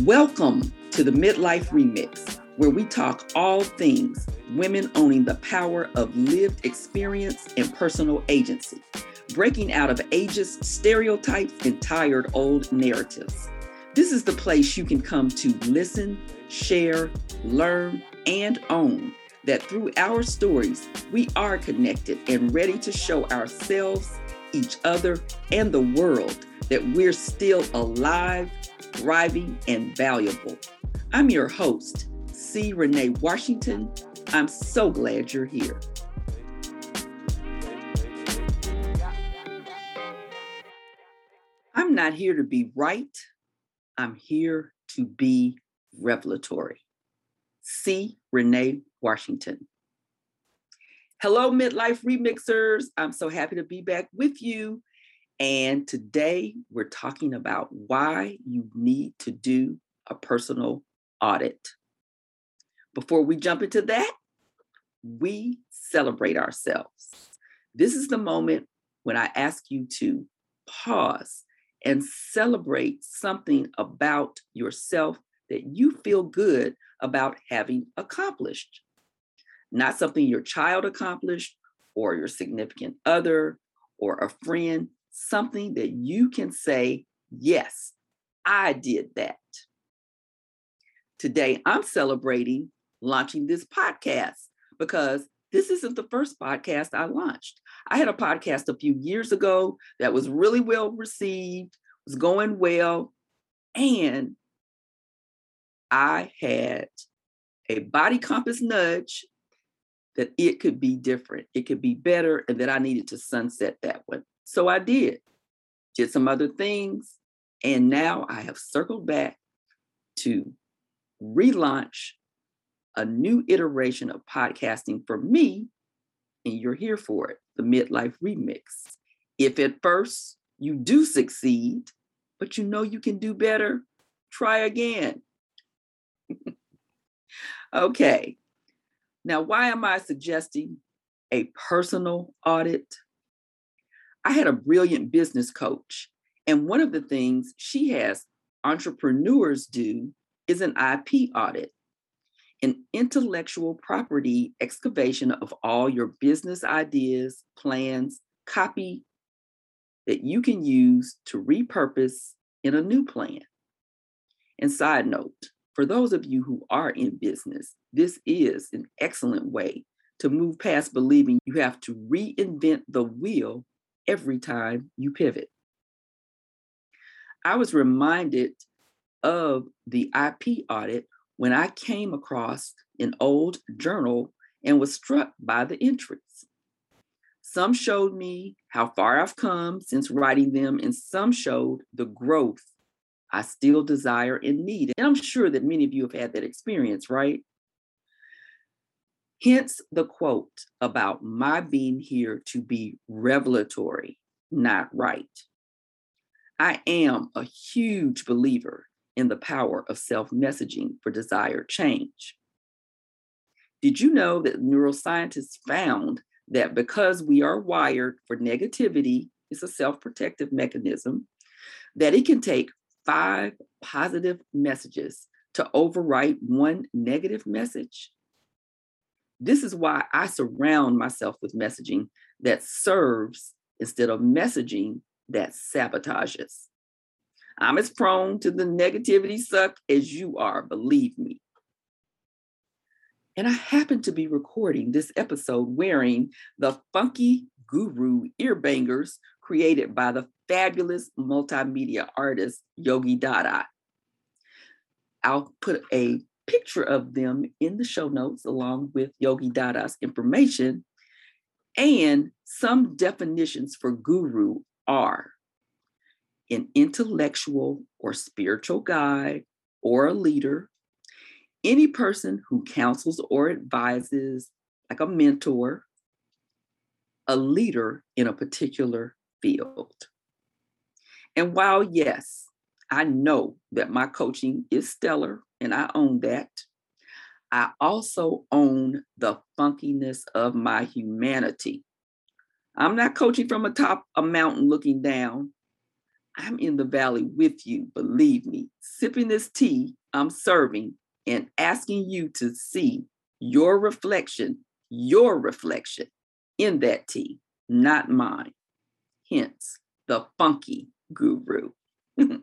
Welcome to the Midlife Remix, where we talk all things women owning the power of lived experience and personal agency, breaking out of ageist stereotypes and tired old narratives. This is the place you can come to listen, share, learn, and own that through our stories, we are connected and ready to show ourselves, each other, and the world that we're still alive thriving, and valuable. I'm your host, C. René Washington. I'm so glad you're here. I'm not here to be right. I'm here to be revelatory. C. René Washington. Hello, Midlife Remixers. I'm so happy to be back with you and today we're talking about why you need to do a personal audit. Before we jump into that, we celebrate ourselves. This is the moment when I ask you to pause and celebrate something about yourself that you feel good about having accomplished. Not something your child accomplished or your significant other or a friend, something that you can say, yes, I did that. Today, I'm celebrating launching this podcast because this isn't the first podcast I launched. I had a podcast a few years ago that was really well received, was going well, and I had a body compass nudge that it could be different, it could be better, and that I needed to sunset that one. So I did, did some other things. And now I have circled back to relaunch a new iteration of podcasting for me. And you're here for it the Midlife Remix. If at first you do succeed, but you know you can do better, try again. okay. Now, why am I suggesting a personal audit? I had a brilliant business coach. And one of the things she has entrepreneurs do is an IP audit, an intellectual property excavation of all your business ideas, plans, copy that you can use to repurpose in a new plan. And side note, for those of you who are in business, this is an excellent way to move past believing you have to reinvent the wheel every time you pivot. I was reminded of the IP audit when I came across an old journal and was struck by the entries. Some showed me how far I've come since writing them, and some showed the growth I still desire and need. And I'm sure that many of you have had that experience, right? Hence the quote about my being here to be revelatory, not right. I am a huge believer in the power of self messaging for desired change. Did you know that neuroscientists found that because we are wired for negativity, it's a self protective mechanism, that it can take five positive messages to overwrite one negative message? This is why I surround myself with messaging that serves instead of messaging that sabotages. I'm as prone to the negativity suck as you are, believe me. And I happen to be recording this episode wearing the funky guru earbangers created by the fabulous multimedia artist Yogi Dada. I'll put a picture of them in the show notes along with Yogi Dada's information. And some definitions for guru are an intellectual or spiritual guide or a leader, any person who counsels or advises, like a mentor, a leader in a particular field. And while, yes, I know that my coaching is stellar and I own that. I also own the funkiness of my humanity. I'm not coaching from atop a mountain looking down. I'm in the valley with you, believe me, sipping this tea I'm serving and asking you to see your reflection, your reflection in that tea, not mine. Hence, the funky guru.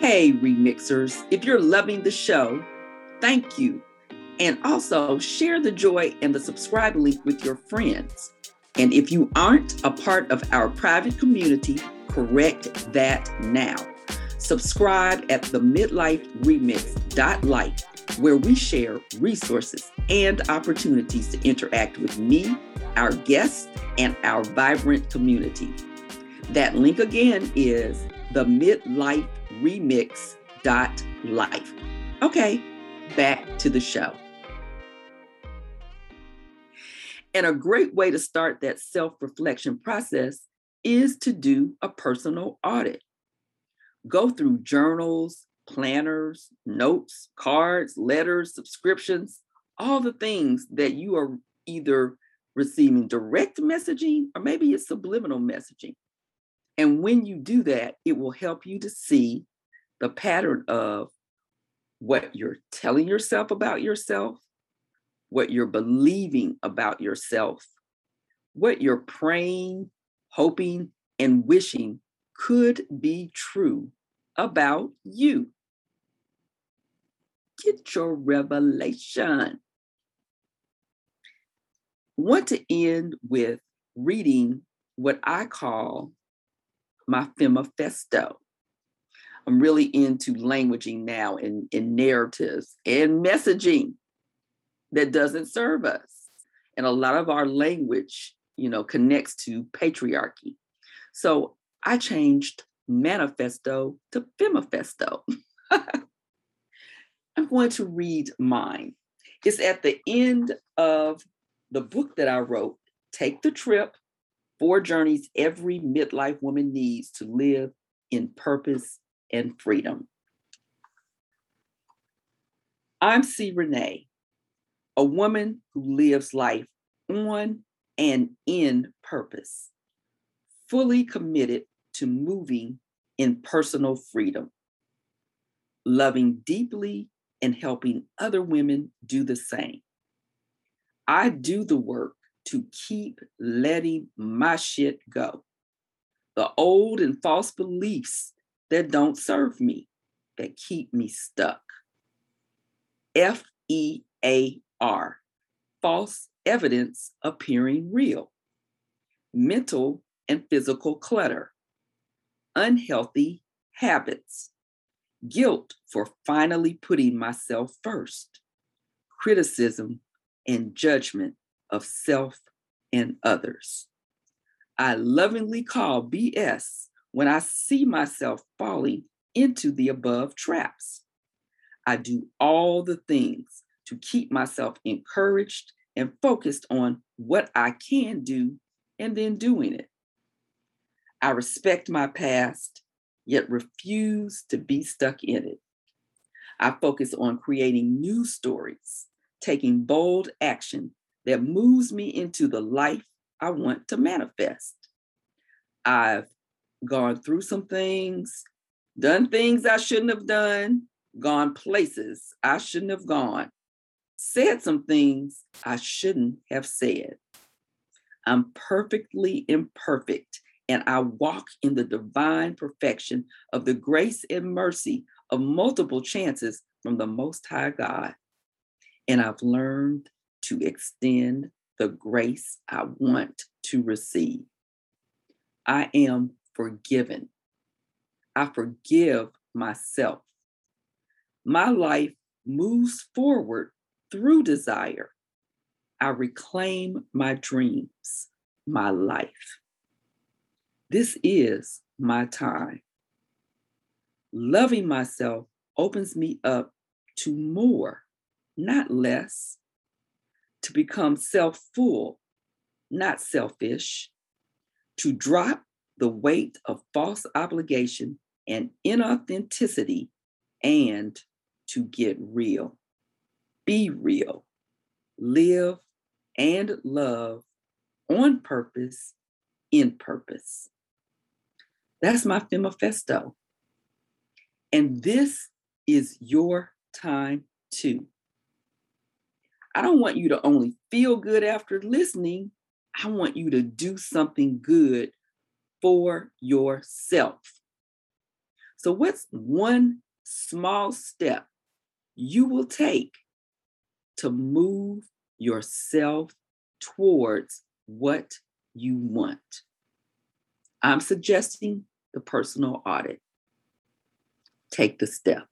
Hey, remixers, if you're loving the show, thank you. And also share the joy and the subscribe link with your friends. And if you aren't a part of our private community, correct that now. Subscribe at the midlife remix.life, where we share resources and opportunities to interact with me, our guests, and our vibrant community. That link again is the midlife remix dot life. Okay, back to the show. And a great way to start that self reflection process is to do a personal audit. Go through journals, planners, notes, cards, letters, subscriptions, all the things that you are either receiving direct messaging or maybe it's subliminal messaging. And when you do that, it will help you to see the pattern of what you're telling yourself about yourself, what you're believing about yourself, what you're praying, hoping, and wishing could be true about you. Get your revelation. want to end with reading what I call my Femifesto. I'm really into languaging now and, and narratives and messaging that doesn't serve us. And a lot of our language, you know, connects to patriarchy. So I changed manifesto to Femifesto. I'm going to read mine. It's at the end of the book that I wrote, Take the Trip Four Journeys Every Midlife Woman Needs to Live in Purpose and Freedom. I'm C. René, a woman who lives life on and in purpose, fully committed to moving in personal freedom, loving deeply and helping other women do the same. I do the work to keep letting my shit go. The old and false beliefs that don't serve me, that keep me stuck. F E A R, false evidence appearing real. Mental and physical clutter. Unhealthy habits. Guilt for finally putting myself first. Criticism and judgment of self and others. I lovingly call BS when I see myself falling into the above traps. I do all the things to keep myself encouraged and focused on what I can do and then doing it. I respect my past, yet refuse to be stuck in it. I focus on creating new stories, taking bold action that moves me into the life I want to manifest. I've gone through some things, done things I shouldn't have done, gone places I shouldn't have gone, said some things I shouldn't have said. I'm perfectly imperfect, and I walk in the divine perfection of the grace and mercy of multiple chances from the Most High God. And I've learned to extend the grace I want to receive. I am forgiven. I forgive myself. My life moves forward through desire. I reclaim my dreams, my life. This is my time. Loving myself opens me up to more, not less to become self full, not selfish, to drop the weight of false obligation and inauthenticity, and to get real. Be real. Live and love on purpose in purpose. That's my Femifesto. And this is your time too. I don't want you to only feel good after listening. I want you to do something good for yourself. So, what's one small step you will take to move yourself towards what you want? I'm suggesting the personal audit. Take the step.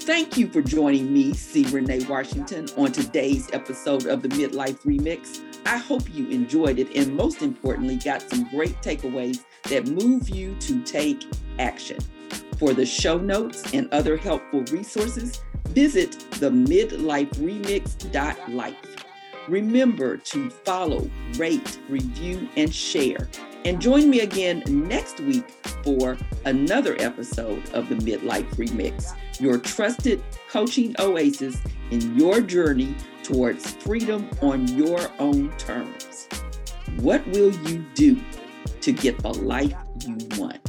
Thank you for joining me, C. René Washington, on today's episode of the Midlife Remix. I hope you enjoyed it and, most importantly, got some great takeaways that move you to take action. For the show notes and other helpful resources, visit the midliferemix.life. Remember to follow, rate, review, and share. And join me again next week for another episode of the Midlife Remix, your trusted coaching oasis in your journey towards freedom on your own terms. What will you do to get the life you want?